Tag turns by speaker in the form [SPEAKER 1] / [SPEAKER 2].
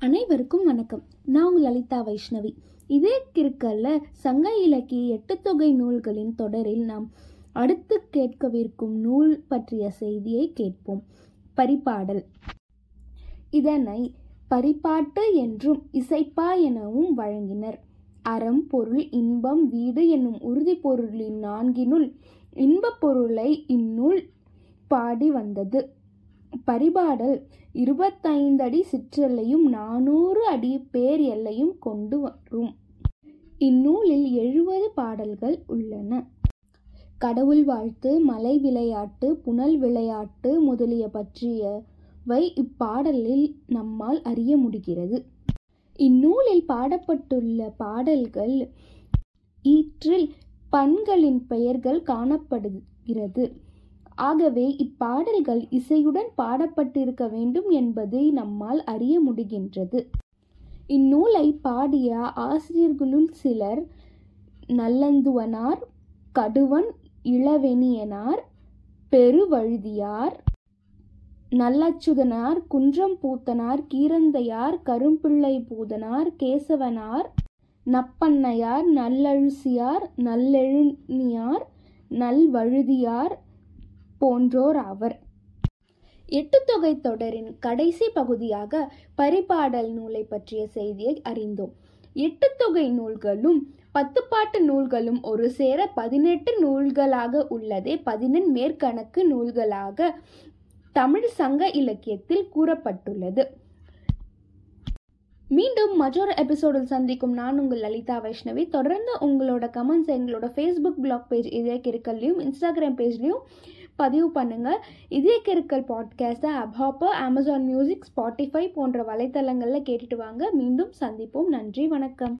[SPEAKER 1] அனைவருக்கும் வணக்கம். நான் உங்கள் லலிதா வைஷ்ணவி. இதே கிற்கல்ல சங்க இலக்கிய எட்டு தொகை நூல்களின் தொடரில் நாம் அடுத்து கேட்கவிருக்கும் நூல் பற்றிய செய்தியை கேட்போம். பரிபாடல் இதனை பரிபாட்டு என்றும் இசைப்பா எனவும் வழங்கினர். அறம் பொருள் இன்பம் வீடு என்னும் உறுதி பொருளின் நான்கினுள் இன்பப் பொருளை இந்நூல் பாடி வந்தது. பரிபாடல் இருபத்தைந்து அடி சிற்றெல்லையும் நானூறு அடி பேர் எல்லையும் கொண்டு வரும். இந்நூலில் எழுபது பாடல்கள் உள்ளன. கடவுள் வாழ்த்து மலை விளையாட்டு புனல் விளையாட்டு முதலிய பற்றியவை இப்பாடலில் நம்மால் அறிய முடிகிறது. இந்நூலில் பாடப்பட்டுள்ள பாடல்கள் ஈற்றில் பண்களின் பெயர்கள் காணப்படுகிறது. ஆகவே இப்பாடல்கள் இசையுடன் பாடப்பட்டிருக்க வேண்டும் என்பதை நம்மால் அறிய முடிகின்றது. இந்நூலை பாடிய ஆசிரியர்களுள் சிலர் நல்லந்துவனார் கடுவன் இளவெனியனார் பெருவழுதியார் நல்லச்சுதனார் குன்றம் பூத்தனார் கீரந்தையார் கரும்பிள்ளை பூதனார் கேசவனார் நப்பண்ணையார் நல்லழுசியார் நல்லெழுனியார் நல்வழுதியார் போன்றோர் ஆவர். எட்டுத்தொகை தொடரின் கடைசி பகுதியாக பரிபாடல் நூலை பற்றிய செய்தியை அறிந்தோம். எட்டுத்தொகை நூல்களும் பத்துப்பாட்டு நூல்களும் ஒரு சேர பதினெட்டு நூல்களாக உள்ளதே பதினெண் மேற்கணக்கு நூல்களாக தமிழ் சங்க இலக்கியத்தில் கூறப்பட்டுள்ளது. மீண்டும் மற்றொரு எபிசோடில் சந்திக்கும். நான் உங்கள் லலிதா வைஷ்ணவி. தொடர்ந்து உங்களோட கமெண்ட்ஸ் எங்களோட ஃபேஸ்புக் பிளாக் பேஜ் இதே கிருக்கல்லையும் இன்ஸ்டாகிராம் பேஜ்லையும் பதிவு பண்ணுங்கள் இதே கிருக்கல் பாட்காஸ்ட்டை அப்ஹாப்பர் அமேசான் மியூசிக் ஸ்பாட்டிஃபை போன்ற வலைத்தளங்களில் கேட்டுட்டு வாங்க. மீண்டும் சந்திப்போம். நன்றி வணக்கம்.